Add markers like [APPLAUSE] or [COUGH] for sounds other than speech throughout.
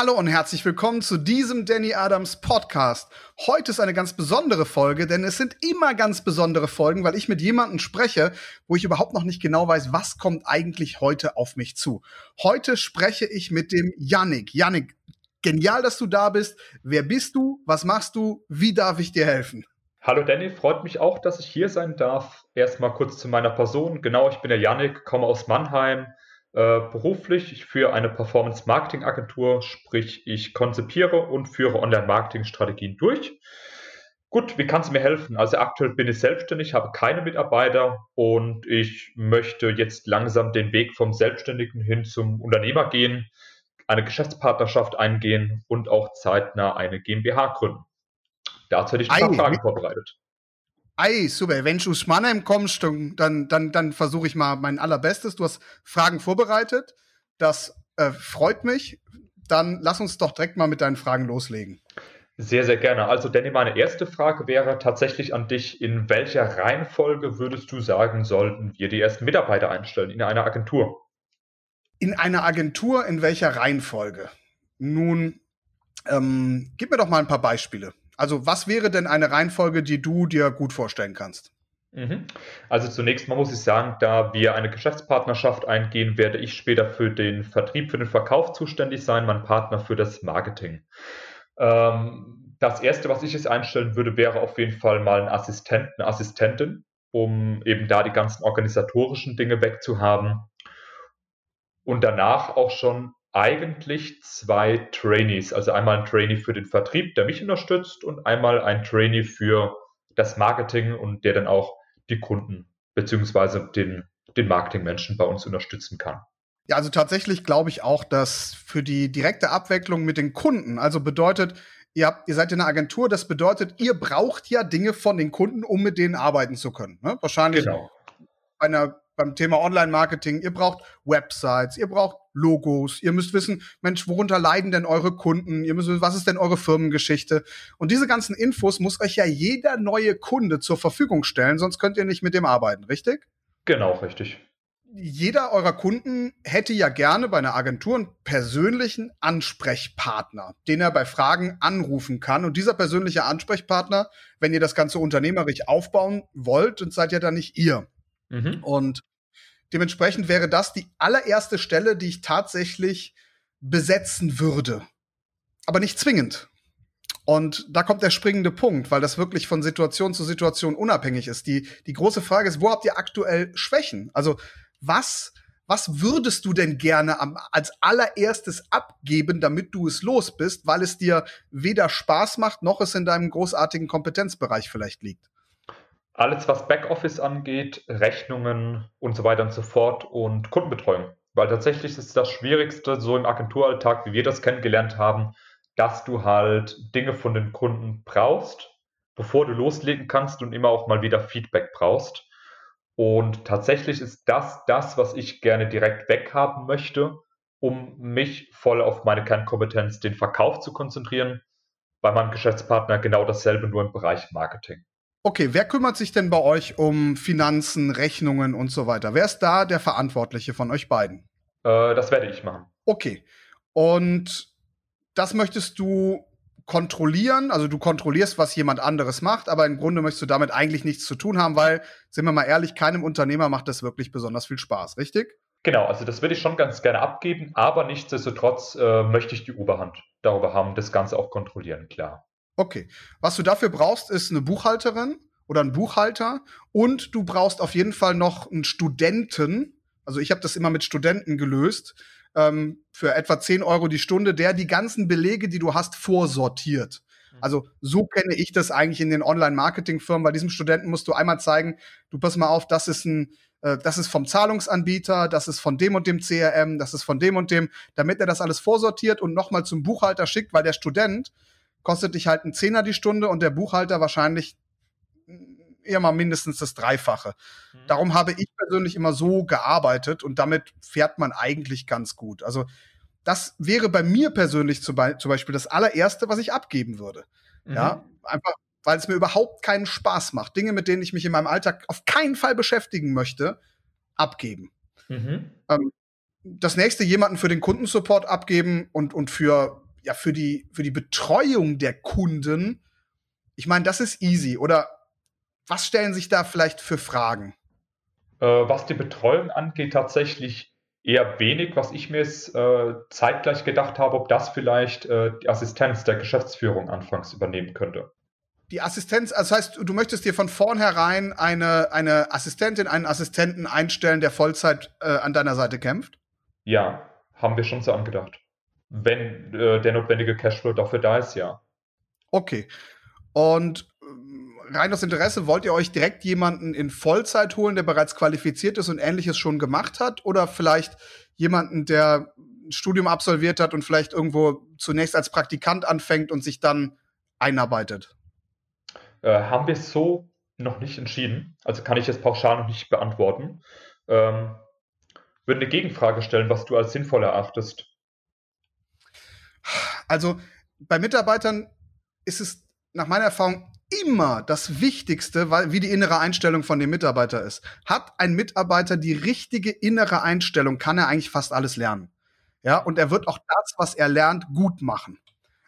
Hallo und herzlich willkommen zu diesem Danny Adams Podcast. Heute ist eine ganz besondere Folge, denn es sind immer ganz besondere Folgen, weil ich mit jemandem spreche, wo ich überhaupt noch nicht genau weiß, was kommt eigentlich heute auf mich zu. Heute spreche ich mit dem Yannick. Yannick, genial, dass du da bist. Wer bist du? Was machst du? Wie darf ich dir helfen? Hallo Danny, freut mich auch, dass ich hier sein darf. Erstmal kurz zu meiner Person. Genau, ich bin der Yannick, komme aus Mannheim, äh, beruflich für eine Performance-Marketing-Agentur, sprich ich konzipiere und führe Online-Marketing-Strategien durch. Gut, wie kannst du mir helfen? Also aktuell bin ich selbstständig, habe keine Mitarbeiter und ich möchte jetzt langsam den Weg vom Selbstständigen hin zum Unternehmer gehen, eine Geschäftspartnerschaft eingehen und auch zeitnah eine GmbH gründen. Dazu hätte ich ein paar Fragen vorbereitet. Ei, super. Wenn du aus Mannheim kommst, dann, dann, dann versuche ich mal mein allerbestes. Du hast Fragen vorbereitet. Das äh, freut mich. Dann lass uns doch direkt mal mit deinen Fragen loslegen. Sehr, sehr gerne. Also, Danny, meine erste Frage wäre tatsächlich an dich. In welcher Reihenfolge würdest du sagen, sollten wir die ersten Mitarbeiter einstellen in einer Agentur? In einer Agentur, in welcher Reihenfolge? Nun, ähm, gib mir doch mal ein paar Beispiele. Also was wäre denn eine Reihenfolge, die du dir gut vorstellen kannst? Mhm. Also zunächst mal muss ich sagen, da wir eine Geschäftspartnerschaft eingehen, werde ich später für den Vertrieb, für den Verkauf zuständig sein, mein Partner für das Marketing. Ähm, das erste, was ich jetzt einstellen würde, wäre auf jeden Fall mal ein Assistent, eine Assistentin, um eben da die ganzen organisatorischen Dinge wegzuhaben. Und danach auch schon eigentlich zwei Trainees. Also einmal ein Trainee für den Vertrieb, der mich unterstützt, und einmal ein Trainee für das Marketing und der dann auch die Kunden beziehungsweise den, den Marketingmenschen bei uns unterstützen kann. Ja, also tatsächlich glaube ich auch, dass für die direkte Abwicklung mit den Kunden, also bedeutet, ihr, habt, ihr seid in einer Agentur, das bedeutet, ihr braucht ja Dinge von den Kunden, um mit denen arbeiten zu können. Ne? Wahrscheinlich genau. bei einer beim Thema Online-Marketing, ihr braucht Websites, ihr braucht Logos, ihr müsst wissen, Mensch, worunter leiden denn eure Kunden? Ihr müsst wissen, was ist denn eure Firmengeschichte? Und diese ganzen Infos muss euch ja jeder neue Kunde zur Verfügung stellen, sonst könnt ihr nicht mit dem arbeiten, richtig? Genau, richtig. Jeder eurer Kunden hätte ja gerne bei einer Agentur einen persönlichen Ansprechpartner, den er bei Fragen anrufen kann. Und dieser persönliche Ansprechpartner, wenn ihr das Ganze unternehmerisch aufbauen wollt, dann seid ja dann nicht ihr. Mhm. Und dementsprechend wäre das die allererste Stelle, die ich tatsächlich besetzen würde. Aber nicht zwingend. Und da kommt der springende Punkt, weil das wirklich von Situation zu Situation unabhängig ist. Die, die große Frage ist, wo habt ihr aktuell Schwächen? Also was, was würdest du denn gerne am, als allererstes abgeben, damit du es los bist, weil es dir weder Spaß macht, noch es in deinem großartigen Kompetenzbereich vielleicht liegt? Alles, was Backoffice angeht, Rechnungen und so weiter und so fort und Kundenbetreuung. Weil tatsächlich ist das Schwierigste so im Agenturalltag, wie wir das kennengelernt haben, dass du halt Dinge von den Kunden brauchst, bevor du loslegen kannst und immer auch mal wieder Feedback brauchst. Und tatsächlich ist das das, was ich gerne direkt weghaben möchte, um mich voll auf meine Kernkompetenz, den Verkauf zu konzentrieren. Bei meinem Geschäftspartner genau dasselbe, nur im Bereich Marketing. Okay, wer kümmert sich denn bei euch um Finanzen, Rechnungen und so weiter? Wer ist da der Verantwortliche von euch beiden? Äh, das werde ich machen. Okay. Und das möchtest du kontrollieren, also du kontrollierst, was jemand anderes macht, aber im Grunde möchtest du damit eigentlich nichts zu tun haben, weil, sind wir mal ehrlich, keinem Unternehmer macht das wirklich besonders viel Spaß, richtig? Genau, also das würde ich schon ganz gerne abgeben, aber nichtsdestotrotz äh, möchte ich die Oberhand darüber haben, das Ganze auch kontrollieren, klar. Okay. Was du dafür brauchst, ist eine Buchhalterin oder ein Buchhalter und du brauchst auf jeden Fall noch einen Studenten. Also ich habe das immer mit Studenten gelöst. Ähm, für etwa 10 Euro die Stunde, der die ganzen Belege, die du hast, vorsortiert. Mhm. Also so kenne ich das eigentlich in den Online-Marketing-Firmen. Bei diesem Studenten musst du einmal zeigen, du pass mal auf, das ist ein, äh, das ist vom Zahlungsanbieter, das ist von dem und dem CRM, das ist von dem und dem, damit er das alles vorsortiert und nochmal zum Buchhalter schickt, weil der Student kostet dich halt ein Zehner die Stunde und der Buchhalter wahrscheinlich eher mal mindestens das Dreifache. Mhm. Darum habe ich persönlich immer so gearbeitet und damit fährt man eigentlich ganz gut. Also das wäre bei mir persönlich zum, Beispiel das allererste, was ich abgeben würde. Mhm. Ja, einfach, weil es mir überhaupt keinen Spaß macht. Dinge, mit denen ich mich in meinem Alltag auf keinen Fall beschäftigen möchte, abgeben. Mhm. Ähm, das nächste jemanden für den Kundensupport abgeben und, und für ja, für die, für die Betreuung der Kunden, ich meine, das ist easy. Oder was stellen sich da vielleicht für Fragen? Äh, was die Betreuung angeht, tatsächlich eher wenig, was ich mir jetzt äh, zeitgleich gedacht habe, ob das vielleicht äh, die Assistenz der Geschäftsführung anfangs übernehmen könnte. Die Assistenz, also das heißt, du möchtest dir von vornherein eine, eine Assistentin, einen Assistenten einstellen, der Vollzeit äh, an deiner Seite kämpft? Ja, haben wir schon so angedacht. Wenn äh, der notwendige Cashflow dafür da ist, ja. Okay. Und rein aus Interesse, wollt ihr euch direkt jemanden in Vollzeit holen, der bereits qualifiziert ist und ähnliches schon gemacht hat? Oder vielleicht jemanden, der ein Studium absolviert hat und vielleicht irgendwo zunächst als Praktikant anfängt und sich dann einarbeitet? Äh, haben wir so noch nicht entschieden. Also kann ich jetzt pauschal noch nicht beantworten. Ähm, würde eine Gegenfrage stellen, was du als sinnvoll erachtest. Also bei Mitarbeitern ist es nach meiner Erfahrung immer das Wichtigste, weil, wie die innere Einstellung von dem Mitarbeiter ist. Hat ein Mitarbeiter die richtige innere Einstellung, kann er eigentlich fast alles lernen. Ja, und er wird auch das, was er lernt, gut machen.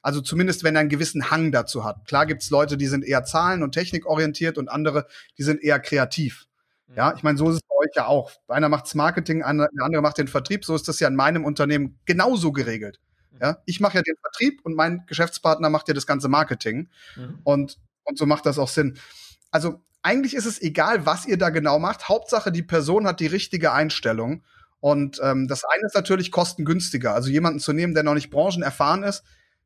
Also zumindest, wenn er einen gewissen Hang dazu hat. Klar gibt's Leute, die sind eher zahlen- und technikorientiert und andere, die sind eher kreativ. Ja, ich meine, so ist es bei euch ja auch. Einer macht's Marketing, der andere macht den Vertrieb. So ist das ja in meinem Unternehmen genauso geregelt. Ja, ich mache ja den Vertrieb und mein Geschäftspartner macht ja das ganze Marketing. Mhm. Und und so macht das auch Sinn. Also eigentlich ist es egal, was ihr da genau macht. Hauptsache, die Person hat die richtige Einstellung. Und ähm, das eine ist natürlich kostengünstiger. Also jemanden zu nehmen, der noch nicht branchenerfahren ist,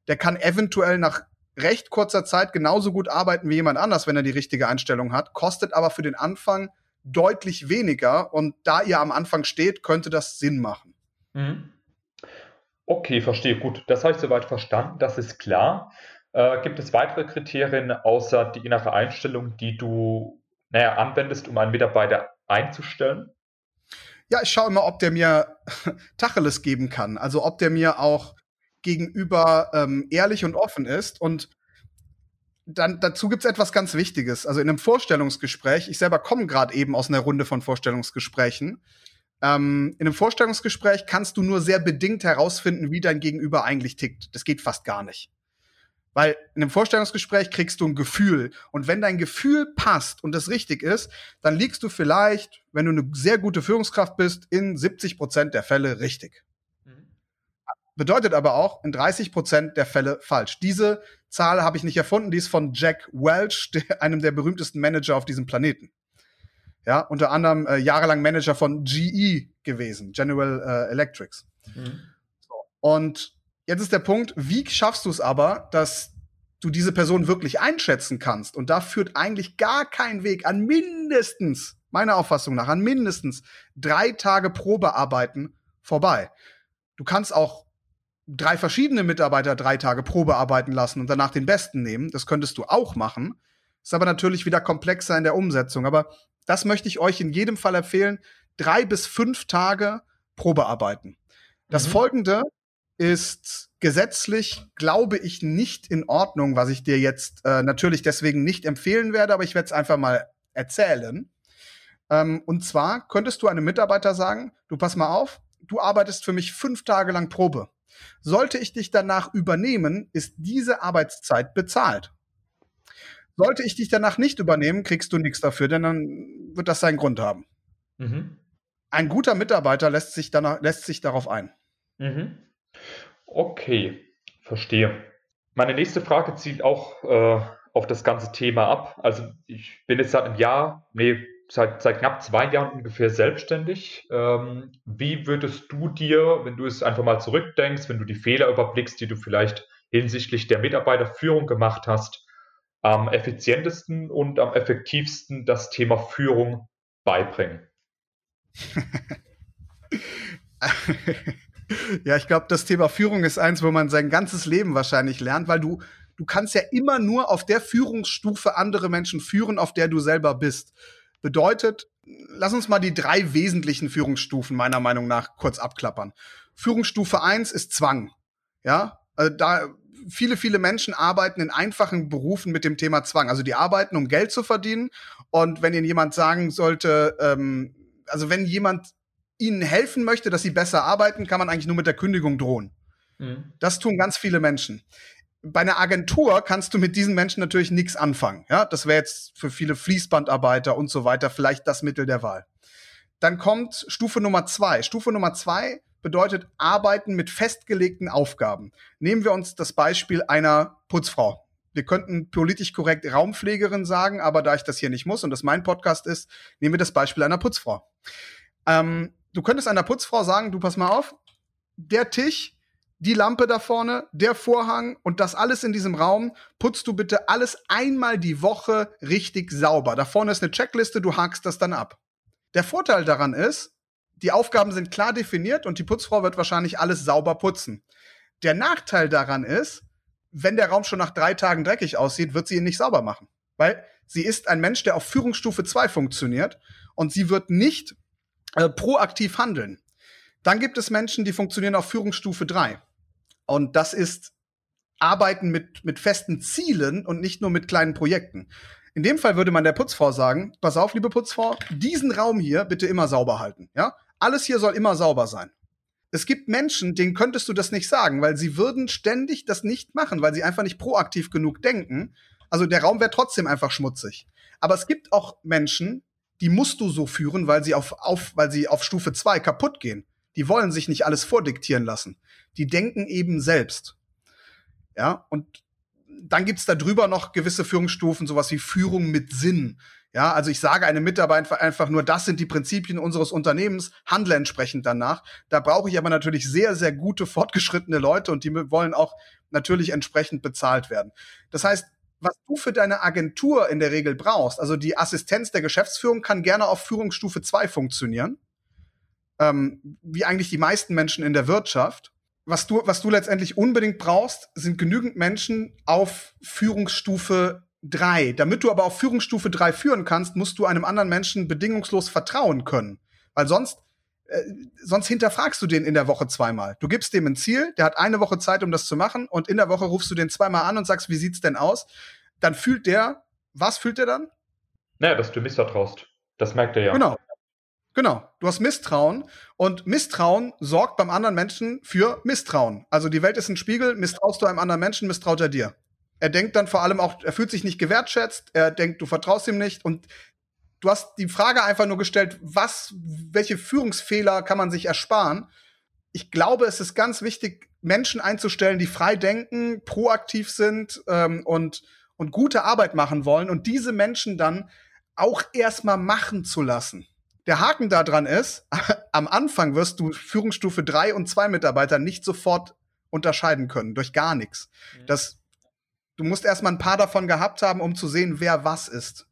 der kann eventuell nach recht kurzer Zeit genauso gut arbeiten wie jemand anders, wenn er die richtige Einstellung hat, kostet aber für den Anfang deutlich weniger. Und da ihr am Anfang steht, könnte das Sinn machen. Mhm. Okay, verstehe. Gut, das habe ich soweit verstanden. Das ist klar. Äh, gibt es weitere Kriterien außer die innere Einstellung, die du naja, anwendest, um einen Mitarbeiter einzustellen? Ja, ich schaue immer, ob der mir [LAUGHS] Tacheles geben kann. Also ob der mir auch gegenüber ähm, ehrlich und offen ist. Und dann dazu gibt es etwas ganz Wichtiges. Also in einem Vorstellungsgespräch, ich selber komme gerade eben aus einer Runde von Vorstellungsgesprächen. Ähm, in einem Vorstellungsgespräch kannst du nur sehr bedingt herausfinden, wie dein Gegenüber eigentlich tickt. Das geht fast gar nicht. Weil in einem Vorstellungsgespräch kriegst du ein Gefühl. Und wenn dein Gefühl passt und das richtig ist, dann liegst du vielleicht, wenn du eine sehr gute Führungskraft bist, in 70 Prozent der Fälle richtig. Mhm. Bedeutet aber auch in 30 Prozent der Fälle falsch. Diese Zahl habe ich nicht erfunden, die ist von Jack Welch, einem der berühmtesten Manager auf diesem Planeten. Ja, unter anderem äh, jahrelang Manager von GE gewesen, General äh, Electrics. Mhm. So. Und Jetzt ist der Punkt, wie schaffst du es aber, dass du diese Person wirklich einschätzen kannst? Und da führt eigentlich gar kein Weg an mindestens, meiner Auffassung nach, an mindestens drei Tage Probearbeiten vorbei. Du kannst auch drei verschiedene Mitarbeiter drei Tage Probearbeiten lassen und danach den besten nehmen. Das könntest du auch machen. Ist aber natürlich wieder komplexer in der Umsetzung. Aber das möchte ich euch in jedem Fall empfehlen. Drei bis fünf Tage Probearbeiten. Das mhm. folgende ist gesetzlich, glaube ich, nicht in Ordnung, was ich dir jetzt äh, natürlich deswegen nicht empfehlen werde, aber ich werde es einfach mal erzählen. Ähm, und zwar könntest du einem Mitarbeiter sagen, du pass mal auf, du arbeitest für mich fünf Tage lang Probe. Sollte ich dich danach übernehmen, ist diese Arbeitszeit bezahlt. Sollte ich dich danach nicht übernehmen, kriegst du nichts dafür, denn dann wird das seinen Grund haben. Mhm. Ein guter Mitarbeiter lässt sich, danach, lässt sich darauf ein. Mhm. Okay, verstehe. Meine nächste Frage zielt auch äh, auf das ganze Thema ab. Also ich bin jetzt seit einem Jahr, nee, seit, seit knapp zwei Jahren ungefähr selbstständig. Ähm, wie würdest du dir, wenn du es einfach mal zurückdenkst, wenn du die Fehler überblickst, die du vielleicht hinsichtlich der Mitarbeiterführung gemacht hast, am effizientesten und am effektivsten das Thema Führung beibringen? [LAUGHS] Ja, ich glaube, das Thema Führung ist eins, wo man sein ganzes Leben wahrscheinlich lernt, weil du, du kannst ja immer nur auf der Führungsstufe andere Menschen führen, auf der du selber bist. Bedeutet, lass uns mal die drei wesentlichen Führungsstufen meiner Meinung nach kurz abklappern. Führungsstufe eins ist Zwang. Ja, also da viele, viele Menschen arbeiten in einfachen Berufen mit dem Thema Zwang. Also die arbeiten, um Geld zu verdienen. Und wenn ihnen jemand sagen sollte, ähm, also wenn jemand ihnen helfen möchte, dass sie besser arbeiten, kann man eigentlich nur mit der Kündigung drohen. Mhm. Das tun ganz viele Menschen. Bei einer Agentur kannst du mit diesen Menschen natürlich nichts anfangen. Ja, das wäre jetzt für viele Fließbandarbeiter und so weiter vielleicht das Mittel der Wahl. Dann kommt Stufe Nummer zwei. Stufe Nummer zwei bedeutet Arbeiten mit festgelegten Aufgaben. Nehmen wir uns das Beispiel einer Putzfrau. Wir könnten politisch korrekt Raumpflegerin sagen, aber da ich das hier nicht muss und das mein Podcast ist, nehmen wir das Beispiel einer Putzfrau. Ähm, du könntest einer Putzfrau sagen, du pass mal auf, der Tisch, die Lampe da vorne, der Vorhang und das alles in diesem Raum, putzt du bitte alles einmal die Woche richtig sauber. Da vorne ist eine Checkliste, du hakst das dann ab. Der Vorteil daran ist, die Aufgaben sind klar definiert und die Putzfrau wird wahrscheinlich alles sauber putzen. Der Nachteil daran ist, wenn der Raum schon nach drei Tagen dreckig aussieht, wird sie ihn nicht sauber machen. Weil sie ist ein Mensch, der auf Führungsstufe 2 funktioniert und sie wird nicht äh, proaktiv handeln. Dann gibt es Menschen, die funktionieren auf Führungsstufe 3. Und das ist Arbeiten mit, mit festen Zielen und nicht nur mit kleinen Projekten. In dem Fall würde man der Putzfrau sagen, pass auf, liebe Putzfrau, diesen Raum hier bitte immer sauber halten. Ja? Alles hier soll immer sauber sein. Es gibt Menschen, denen könntest du das nicht sagen, weil sie würden ständig das nicht machen, weil sie einfach nicht proaktiv genug denken. Also der Raum wäre trotzdem einfach schmutzig. Aber es gibt auch Menschen, die musst du so führen, weil sie auf, auf, weil sie auf Stufe 2 kaputt gehen. Die wollen sich nicht alles vordiktieren lassen. Die denken eben selbst. Ja, und dann gibt's da drüber noch gewisse Führungsstufen, sowas wie Führung mit Sinn. Ja, also ich sage einem Mitarbeiter einfach nur, das sind die Prinzipien unseres Unternehmens, handle entsprechend danach. Da brauche ich aber natürlich sehr, sehr gute, fortgeschrittene Leute und die wollen auch natürlich entsprechend bezahlt werden. Das heißt, was du für deine Agentur in der Regel brauchst, also die Assistenz der Geschäftsführung kann gerne auf Führungsstufe 2 funktionieren, ähm, wie eigentlich die meisten Menschen in der Wirtschaft. Was du, was du letztendlich unbedingt brauchst, sind genügend Menschen auf Führungsstufe drei. Damit du aber auf Führungsstufe drei führen kannst, musst du einem anderen Menschen bedingungslos vertrauen können. Weil sonst, äh, sonst hinterfragst du den in der Woche zweimal. Du gibst dem ein Ziel, der hat eine Woche Zeit, um das zu machen, und in der Woche rufst du den zweimal an und sagst, wie sieht's denn aus? Dann fühlt der, was fühlt der dann? Naja, dass du missertraust. Das merkt er ja. Genau. Genau, du hast Misstrauen und Misstrauen sorgt beim anderen Menschen für Misstrauen. Also die Welt ist ein Spiegel, misstraust du einem anderen Menschen, misstraut er dir. Er denkt dann vor allem auch, er fühlt sich nicht gewertschätzt, er denkt, du vertraust ihm nicht und du hast die Frage einfach nur gestellt, was, welche Führungsfehler kann man sich ersparen? Ich glaube, es ist ganz wichtig, Menschen einzustellen, die frei denken, proaktiv sind ähm, und, und gute Arbeit machen wollen und diese Menschen dann auch erstmal machen zu lassen. Der Haken daran ist, [LAUGHS] am Anfang wirst du Führungsstufe 3 und 2 Mitarbeiter nicht sofort unterscheiden können, durch gar nichts. Mhm. Das du musst erstmal ein paar davon gehabt haben, um zu sehen, wer was ist.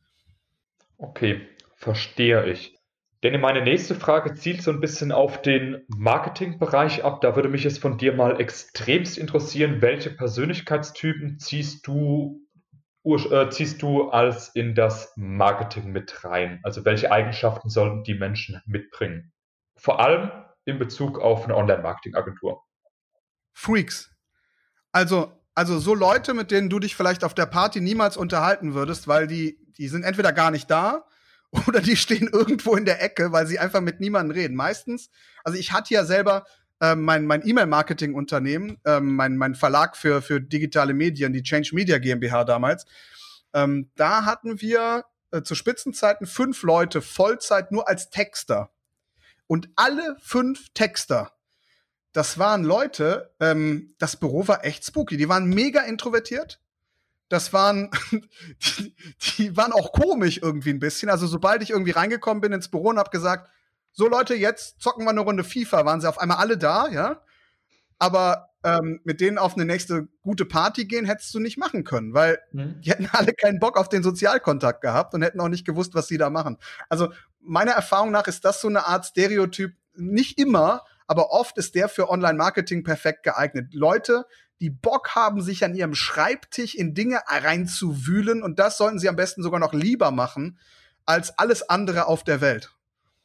Okay, verstehe ich. Denn meine nächste Frage zielt so ein bisschen auf den Marketingbereich ab. Da würde mich jetzt von dir mal extremst interessieren, welche Persönlichkeitstypen ziehst du, äh, ziehst du als in das Marketing mit rein? Also welche Eigenschaften sollen die Menschen mitbringen? Vor allem in Bezug auf eine Online-Marketing-Agentur. Freaks. Also also so Leute, mit denen du dich vielleicht auf der Party niemals unterhalten würdest, weil die, die sind entweder gar nicht da [LAUGHS] oder die stehen irgendwo in der Ecke, weil sie einfach mit niemandem reden. Meistens, also ich hatte ja selber äh, mein, mein E-Mail-Marketing-Unternehmen, äh, mein, mein Verlag für, für digitale Medien, die Change Media GmbH damals. Ähm, da hatten wir äh, zu Spitzenzeiten fünf Leute Vollzeit nur als Texter. Und alle fünf Texter das waren Leute, ähm, das Büro war echt spooky. Die waren mega introvertiert. Das waren, [LAUGHS] die, die waren auch komisch irgendwie ein bisschen. Also sobald ich irgendwie reingekommen bin ins Büro und hab gesagt, so Leute, jetzt zocken wir eine Runde FIFA, waren sie auf einmal alle da, ja. Aber ähm, mit denen auf eine nächste gute Party gehen, hättest du nicht machen können, weil mhm. die hätten alle keinen Bock auf den Sozialkontakt gehabt und hätten auch nicht gewusst, was sie da machen. Also meiner Erfahrung nach ist das so eine Art Stereotyp, nicht immer, aber oft ist der für Online-Marketing perfekt geeignet. Leute, die Bock haben, sich an ihrem Schreibtisch in Dinge reinzuwühlen und das sollten sie am besten sogar noch lieber machen als alles andere auf der Welt.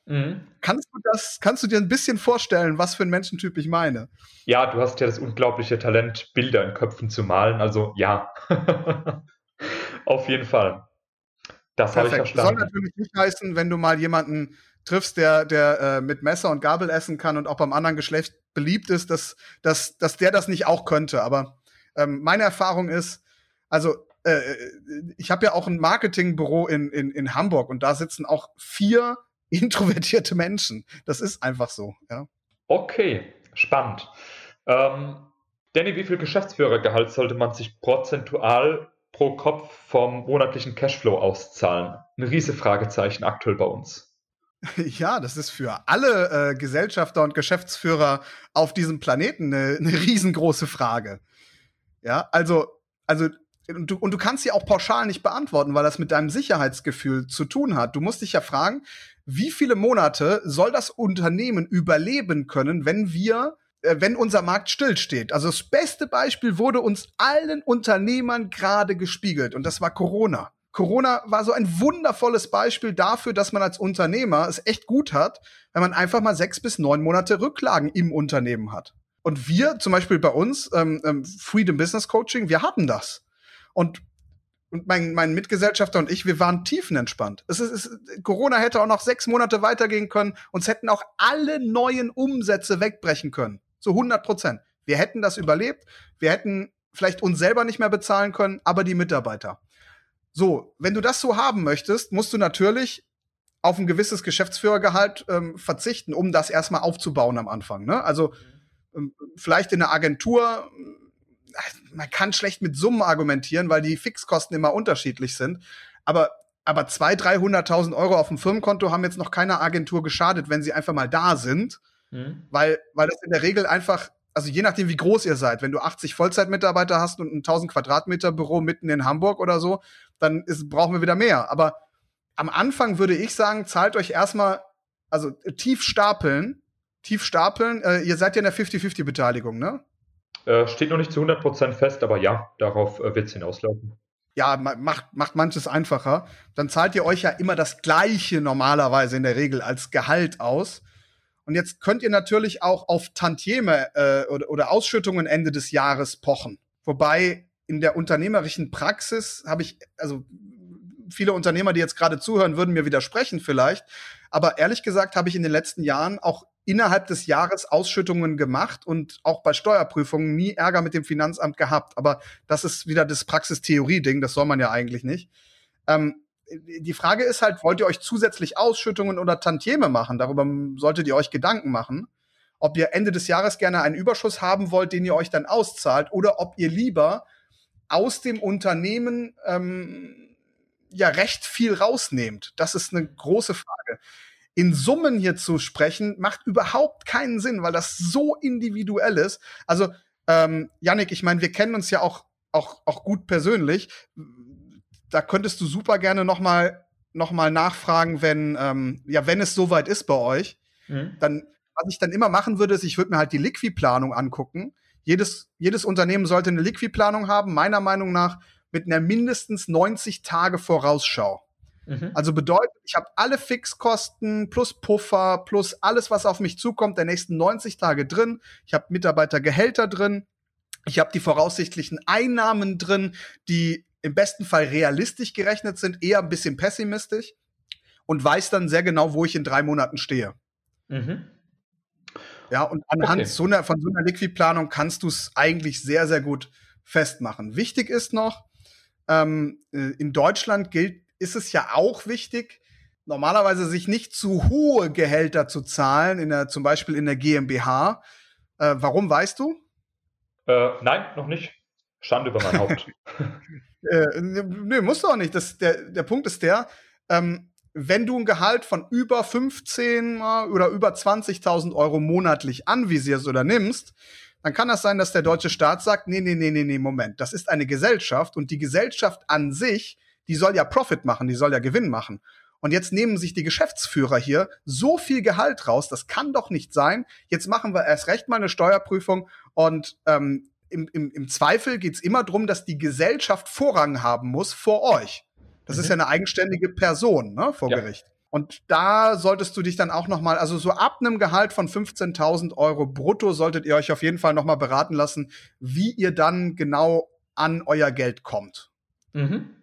Mhm. Kannst du das, kannst du dir ein bisschen vorstellen, was für ein Menschentyp ich meine? Ja, du hast ja das unglaubliche Talent, Bilder in Köpfen zu malen. Also ja, [LAUGHS] auf jeden Fall. Das habe ich verstanden. Soll natürlich nicht heißen, wenn du mal jemanden triffst, der, der äh, mit Messer und Gabel essen kann und auch beim anderen Geschlecht beliebt ist, dass, dass, dass der das nicht auch könnte. Aber ähm, meine Erfahrung ist, also äh, ich habe ja auch ein Marketingbüro in, in, in Hamburg und da sitzen auch vier [LAUGHS] introvertierte Menschen. Das ist einfach so, ja. Okay, spannend. Ähm, Danny, wie viel Geschäftsführergehalt sollte man sich prozentual pro Kopf vom monatlichen Cashflow auszahlen? Ein riese Fragezeichen aktuell bei uns. Ja, das ist für alle äh, Gesellschafter und Geschäftsführer auf diesem Planeten eine, eine riesengroße Frage. Ja, also, also und du, und du kannst sie auch pauschal nicht beantworten, weil das mit deinem Sicherheitsgefühl zu tun hat. Du musst dich ja fragen, wie viele Monate soll das Unternehmen überleben können, wenn wir, äh, wenn unser Markt stillsteht? Also das beste Beispiel wurde uns allen Unternehmern gerade gespiegelt und das war Corona. Corona war so ein wundervolles Beispiel dafür, dass man als Unternehmer es echt gut hat, wenn man einfach mal sechs bis neun Monate Rücklagen im Unternehmen hat. Und wir, zum Beispiel bei uns, ähm, ähm, Freedom Business Coaching, wir hatten das. Und, und mein, mein Mitgesellschafter und ich, wir waren tiefenentspannt. Es ist, es, Corona hätte auch noch sechs Monate weitergehen können. Uns hätten auch alle neuen Umsätze wegbrechen können. Zu 100 Prozent. Wir hätten das überlebt. Wir hätten vielleicht uns selber nicht mehr bezahlen können, aber die Mitarbeiter. So, wenn du das so haben möchtest, musst du natürlich auf ein gewisses Geschäftsführergehalt ähm, verzichten, um das erstmal aufzubauen am Anfang. Ne? Also ähm, vielleicht in einer Agentur man kann schlecht mit Summen argumentieren, weil die Fixkosten immer unterschiedlich sind. Aber aber 200.000, 300.000 Euro auf dem Firmenkonto haben jetzt noch keiner Agentur geschadet, wenn sie einfach mal da sind. Mhm. Weil, weil das in der Regel einfach, also je nachdem, wie groß ihr seid, wenn du 80 Vollzeitmitarbeiter hast und ein 1000 Quadratmeter Büro mitten in Hamburg oder so, dann ist, brauchen wir wieder mehr. Aber am Anfang würde ich sagen, zahlt euch erstmal, also tief stapeln, tief stapeln. Äh, ihr seid ja in der 50-50-Beteiligung, ne? Äh, steht noch nicht zu 100% fest, aber ja, darauf äh, wird es hinauslaufen. Ja, macht, macht manches einfacher. Dann zahlt ihr euch ja immer das Gleiche normalerweise in der Regel als Gehalt aus. Und jetzt könnt ihr natürlich auch auf Tantieme äh, oder, oder Ausschüttungen Ende des Jahres pochen. Wobei in der unternehmerischen Praxis habe ich, also viele Unternehmer, die jetzt gerade zuhören, würden mir widersprechen vielleicht. Aber ehrlich gesagt habe ich in den letzten Jahren auch innerhalb des Jahres Ausschüttungen gemacht und auch bei Steuerprüfungen nie Ärger mit dem Finanzamt gehabt. Aber das ist wieder das Praxistheorie-Ding, das soll man ja eigentlich nicht. Ähm, die Frage ist halt, wollt ihr euch zusätzlich Ausschüttungen oder Tantieme machen? Darüber solltet ihr euch Gedanken machen. Ob ihr Ende des Jahres gerne einen Überschuss haben wollt, den ihr euch dann auszahlt, oder ob ihr lieber aus dem Unternehmen ähm, ja recht viel rausnehmt. Das ist eine große Frage in Summen hier zu sprechen, macht überhaupt keinen Sinn, weil das so individuell ist. Also, ähm, Yannick, ich meine, wir kennen uns ja auch, auch, auch gut persönlich. Da könntest du super gerne noch mal, noch mal nachfragen, wenn, ähm, ja, wenn es soweit ist bei euch. Mhm. Dann, was ich dann immer machen würde, ist, ich würde mir halt die Liquidplanung angucken. Jedes, jedes Unternehmen sollte eine Liquidplanung haben, meiner Meinung nach mit einer mindestens 90 Tage Vorausschau. Mhm. Also bedeutet, ich habe alle Fixkosten plus Puffer plus alles, was auf mich zukommt, der nächsten 90 Tage drin. Ich habe Mitarbeitergehälter drin. Ich habe die voraussichtlichen Einnahmen drin, die im besten Fall realistisch gerechnet sind, eher ein bisschen pessimistisch und weiß dann sehr genau, wo ich in drei Monaten stehe. Mhm. Ja, und anhand okay. so einer, von so einer Liquidplanung kannst du es eigentlich sehr, sehr gut festmachen. Wichtig ist noch, ähm, äh, in Deutschland gilt ist es ja auch wichtig, normalerweise sich nicht zu hohe Gehälter zu zahlen, in der, zum Beispiel in der GmbH. Äh, warum weißt du? Äh, nein, noch nicht. Schande über mein Haupt. [LAUGHS] äh, nö, musst du auch nicht. Das, der, der Punkt ist der, ähm, wenn du ein Gehalt von über 15 oder über 20.000 Euro monatlich anvisierst oder nimmst, dann kann das sein, dass der deutsche Staat sagt, nee, nee, nee, nee, nee, Moment, das ist eine Gesellschaft und die Gesellschaft an sich die soll ja Profit machen, die soll ja Gewinn machen. Und jetzt nehmen sich die Geschäftsführer hier so viel Gehalt raus, das kann doch nicht sein. Jetzt machen wir erst recht mal eine Steuerprüfung und ähm, im, im, im Zweifel geht's immer drum, dass die Gesellschaft Vorrang haben muss vor euch. Das mhm. ist ja eine eigenständige Person ne, vor ja. Gericht. Und da solltest du dich dann auch noch mal, also so ab einem Gehalt von 15.000 Euro brutto solltet ihr euch auf jeden Fall noch mal beraten lassen, wie ihr dann genau an euer Geld kommt. Mhm.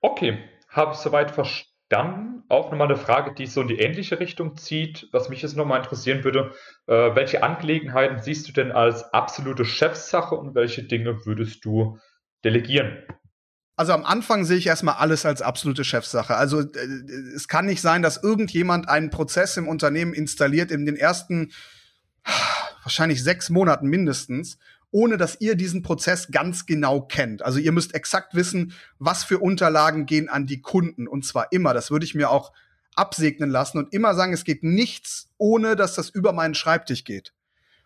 Okay, habe ich soweit verstanden. Dann auch nochmal eine Frage, die so in die ähnliche Richtung zieht, was mich jetzt nochmal interessieren würde. Äh, welche Angelegenheiten siehst du denn als absolute Chefsache und welche Dinge würdest du delegieren? Also am Anfang sehe ich erstmal alles als absolute Chefsache. Also äh, es kann nicht sein, dass irgendjemand einen Prozess im Unternehmen installiert in den ersten wahrscheinlich sechs Monaten mindestens, ohne dass ihr diesen Prozess ganz genau kennt. Also ihr müsst exakt wissen, was für Unterlagen gehen an die Kunden. Und zwar immer. Das würde ich mir auch absegnen lassen und immer sagen, es geht nichts, ohne dass das über meinen Schreibtisch geht.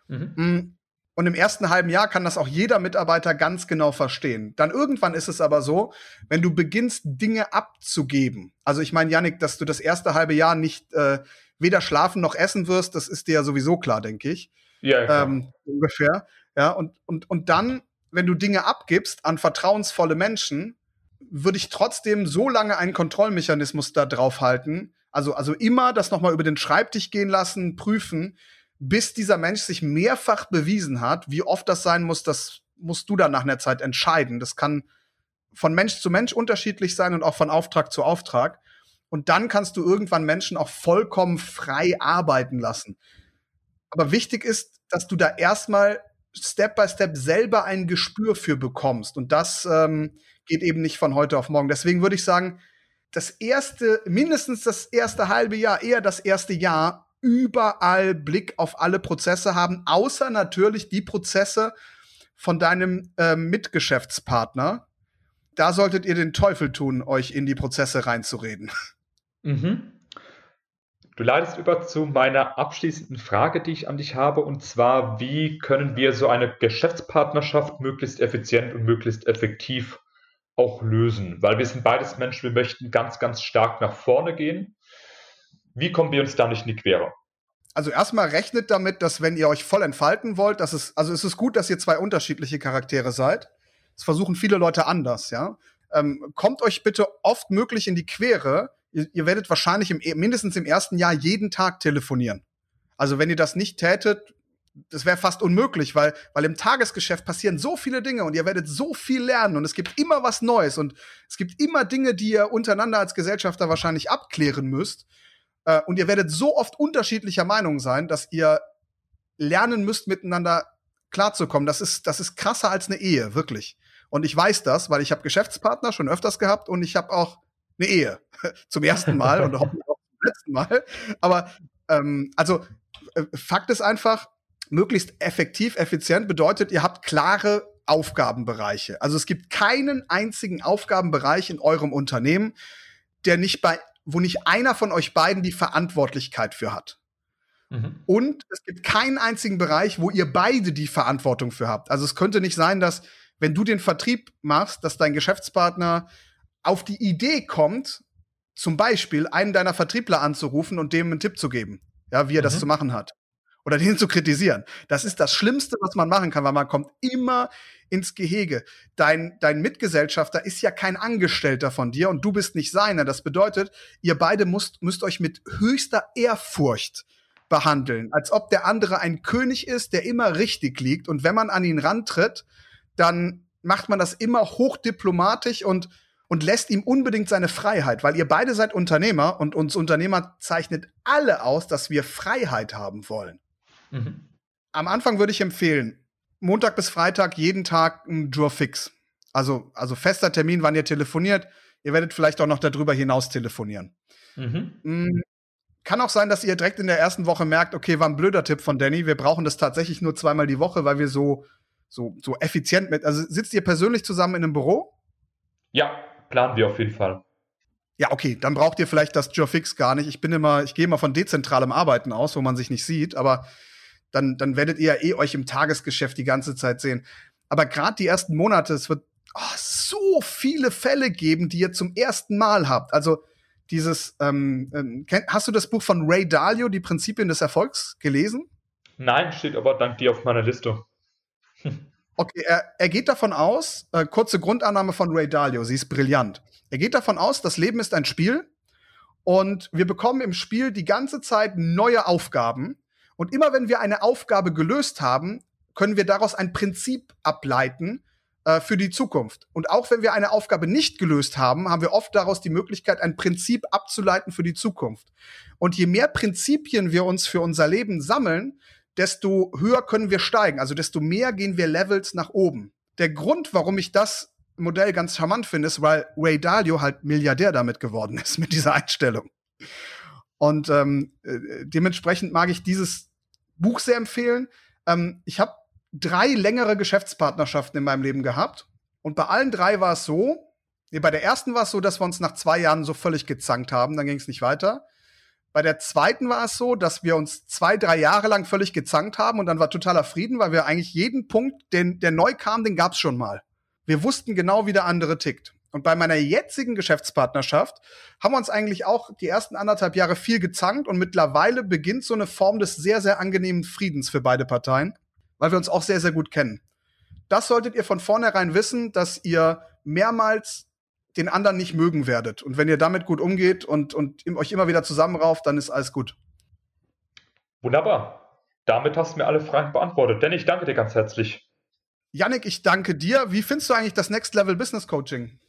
Mhm. Mm, und im ersten halben Jahr kann das auch jeder Mitarbeiter ganz genau verstehen. Dann irgendwann ist es aber so, wenn du beginnst, Dinge abzugeben. Also ich meine, Yannick, dass du das erste halbe Jahr nicht äh, weder schlafen noch essen wirst, das ist dir ja sowieso klar, denke ich. Ja, ähm, ungefähr. Ja, und, und, und dann, wenn du Dinge abgibst an vertrauensvolle Menschen, würde ich trotzdem so lange einen Kontrollmechanismus da drauf halten. Also, also immer das nochmal über den Schreibtisch gehen lassen, prüfen, bis dieser Mensch sich mehrfach bewiesen hat. Wie oft das sein muss, das musst du dann nach einer Zeit entscheiden. Das kann von Mensch zu Mensch unterschiedlich sein und auch von Auftrag zu Auftrag. Und dann kannst du irgendwann Menschen auch vollkommen frei arbeiten lassen. Aber wichtig ist, dass du da erstmal Step by Step selber ein Gespür für bekommst. Und das ähm, geht eben nicht von heute auf morgen. Deswegen würde ich sagen, das erste, mindestens das erste halbe Jahr, eher das erste Jahr überall Blick auf alle Prozesse haben, außer natürlich die Prozesse von deinem äh, Mitgeschäftspartner. Da solltet ihr den Teufel tun, euch in die Prozesse reinzureden. Mhm. Du leitest über zu meiner abschließenden Frage, die ich an dich habe, und zwar, wie können wir so eine Geschäftspartnerschaft möglichst effizient und möglichst effektiv auch lösen? Weil wir sind beides Menschen, wir möchten ganz, ganz stark nach vorne gehen wie kommen wir uns da nicht in die Quere? Also erstmal rechnet damit, dass wenn ihr euch voll entfalten wollt, dass es, also es ist gut, dass ihr zwei unterschiedliche Charaktere seid. Das versuchen viele Leute anders, ja. Ähm, kommt euch bitte oft möglich in die Quere. Ihr, ihr werdet wahrscheinlich im, mindestens im ersten Jahr jeden Tag telefonieren. Also wenn ihr das nicht tätet, das wäre fast unmöglich, weil, weil im Tagesgeschäft passieren so viele Dinge und ihr werdet so viel lernen und es gibt immer was Neues und es gibt immer Dinge, die ihr untereinander als Gesellschafter wahrscheinlich abklären müsst. Äh, und ihr werdet so oft unterschiedlicher Meinung sein, dass ihr lernen müsst, miteinander klarzukommen. Das ist, das ist krasser als eine Ehe, wirklich. Und ich weiß das, weil ich habe Geschäftspartner schon öfters gehabt und ich habe auch eine Ehe. [LAUGHS] zum ersten Mal und hoffentlich auch zum letzten Mal. Aber ähm, also äh, Fakt ist einfach, möglichst effektiv, effizient bedeutet, ihr habt klare Aufgabenbereiche. Also es gibt keinen einzigen Aufgabenbereich in eurem Unternehmen, der nicht bei wo nicht einer von euch beiden die Verantwortlichkeit für hat. Mhm. Und es gibt keinen einzigen Bereich, wo ihr beide die Verantwortung für habt. Also es könnte nicht sein, dass wenn du den Vertrieb machst, dass dein Geschäftspartner auf die Idee kommt, zum Beispiel einen deiner Vertriebler anzurufen und dem einen Tipp zu geben, ja, wie er mhm. das zu machen hat oder den zu kritisieren. Das ist das Schlimmste, was man machen kann, weil man kommt immer ins Gehege. Dein, dein Mitgesellschafter ist ja kein Angestellter von dir und du bist nicht seiner. Das bedeutet, ihr beide müsst, müsst euch mit höchster Ehrfurcht behandeln, als ob der andere ein König ist, der immer richtig liegt. Und wenn man an ihn rantritt, dann macht man das immer hochdiplomatisch und und lässt ihm unbedingt seine Freiheit, weil ihr beide seid Unternehmer und uns Unternehmer zeichnet alle aus, dass wir Freiheit haben wollen. Mhm. Am Anfang würde ich empfehlen, Montag bis Freitag jeden Tag ein Draw fix. Also, also fester Termin, wann ihr telefoniert. Ihr werdet vielleicht auch noch darüber hinaus telefonieren. Mhm. Mm, kann auch sein, dass ihr direkt in der ersten Woche merkt, okay, war ein blöder Tipp von Danny. Wir brauchen das tatsächlich nur zweimal die Woche, weil wir so, so, so effizient mit. Also sitzt ihr persönlich zusammen in einem Büro? Ja, planen wir auf jeden Fall. Ja, okay, dann braucht ihr vielleicht das Fix gar nicht. Ich bin immer, ich gehe immer von dezentralem Arbeiten aus, wo man sich nicht sieht, aber dann, dann werdet ihr ja eh euch im Tagesgeschäft die ganze Zeit sehen. Aber gerade die ersten Monate, es wird oh, so viele Fälle geben, die ihr zum ersten Mal habt. Also dieses, ähm, ähm, hast du das Buch von Ray Dalio, Die Prinzipien des Erfolgs, gelesen? Nein, steht aber dank dir auf meiner Liste. [LAUGHS] okay, er, er geht davon aus, äh, kurze Grundannahme von Ray Dalio, sie ist brillant. Er geht davon aus, das Leben ist ein Spiel und wir bekommen im Spiel die ganze Zeit neue Aufgaben und immer wenn wir eine Aufgabe gelöst haben, können wir daraus ein Prinzip ableiten, äh, für die Zukunft. Und auch wenn wir eine Aufgabe nicht gelöst haben, haben wir oft daraus die Möglichkeit, ein Prinzip abzuleiten für die Zukunft. Und je mehr Prinzipien wir uns für unser Leben sammeln, desto höher können wir steigen. Also desto mehr gehen wir Levels nach oben. Der Grund, warum ich das Modell ganz charmant finde, ist, weil Ray Dalio halt Milliardär damit geworden ist, [LAUGHS] mit dieser Einstellung. Und ähm, äh, dementsprechend mag ich dieses Buch sehr empfehlen. Ähm, ich habe drei längere Geschäftspartnerschaften in meinem Leben gehabt. Und bei allen drei war es so, nee, bei der ersten war es so, dass wir uns nach zwei Jahren so völlig gezankt haben, dann ging es nicht weiter. Bei der zweiten war es so, dass wir uns zwei, drei Jahre lang völlig gezankt haben und dann war totaler Frieden, weil wir eigentlich jeden Punkt, den, der neu kam, den gab's schon mal. Wir wussten genau, wie der andere tickt. Und bei meiner jetzigen Geschäftspartnerschaft haben wir uns eigentlich auch die ersten anderthalb Jahre viel gezankt und mittlerweile beginnt so eine Form des sehr, sehr angenehmen Friedens für beide Parteien, weil wir uns auch sehr, sehr gut kennen. Das solltet ihr von vornherein wissen, dass ihr mehrmals den anderen nicht mögen werdet. Und wenn ihr damit gut umgeht und, und euch immer wieder zusammenrauft, dann ist alles gut. Wunderbar. Damit hast du mir alle Fragen beantwortet. Denn ich danke dir ganz herzlich. Yannick, ich danke dir. Wie findest du eigentlich das Next Level Business Coaching?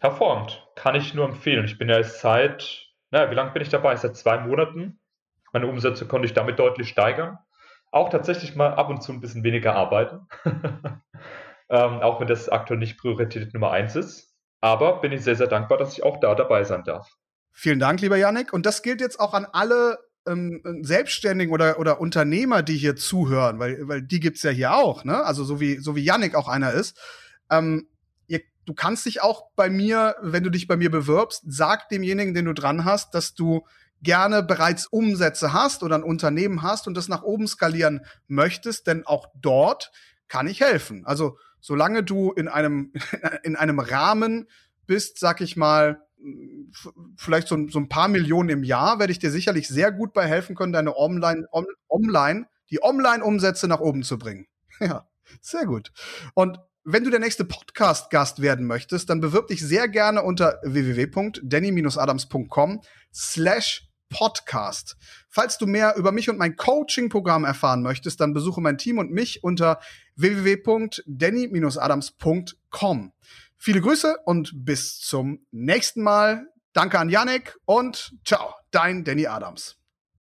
Hervorragend. Kann ich nur empfehlen. Ich bin ja jetzt seit, naja, wie lange bin ich dabei? Seit zwei Monaten. Meine Umsätze konnte ich damit deutlich steigern. Auch tatsächlich mal ab und zu ein bisschen weniger arbeiten. [LAUGHS] ähm, auch wenn das aktuell nicht Priorität Nummer eins ist. Aber bin ich sehr, sehr dankbar, dass ich auch da dabei sein darf. Vielen Dank, lieber Yannick. Und das gilt jetzt auch an alle ähm, Selbstständigen oder, oder Unternehmer, die hier zuhören, weil, weil die gibt's ja hier auch, ne? Also so wie, so wie Yannick auch einer ist. Ähm, ihr, du kannst dich auch bei mir, wenn du dich bei mir bewirbst, sag demjenigen, den du dran hast, dass du gerne bereits Umsätze hast oder ein Unternehmen hast und das nach oben skalieren möchtest, denn auch dort kann ich helfen. Also solange du in einem, [LAUGHS] in einem Rahmen bist, sag ich mal, vielleicht so, so ein paar Millionen im Jahr, werde ich dir sicherlich sehr gut bei helfen können, deine Online, on, online, die Online-Umsätze nach oben zu bringen. [LAUGHS] Ja, sehr gut. Und wenn du der nächste Podcast-Gast werden möchtest, dann bewirb dich sehr gerne unter www.danny-adams.com slash Podcast. Falls du mehr über mich und mein Coaching-Programm erfahren möchtest, dann besuche mein Team und mich unter www.danny-adams.com. Viele Grüße und bis zum nächsten Mal. Danke an Yannick und ciao, dein Danny Adams.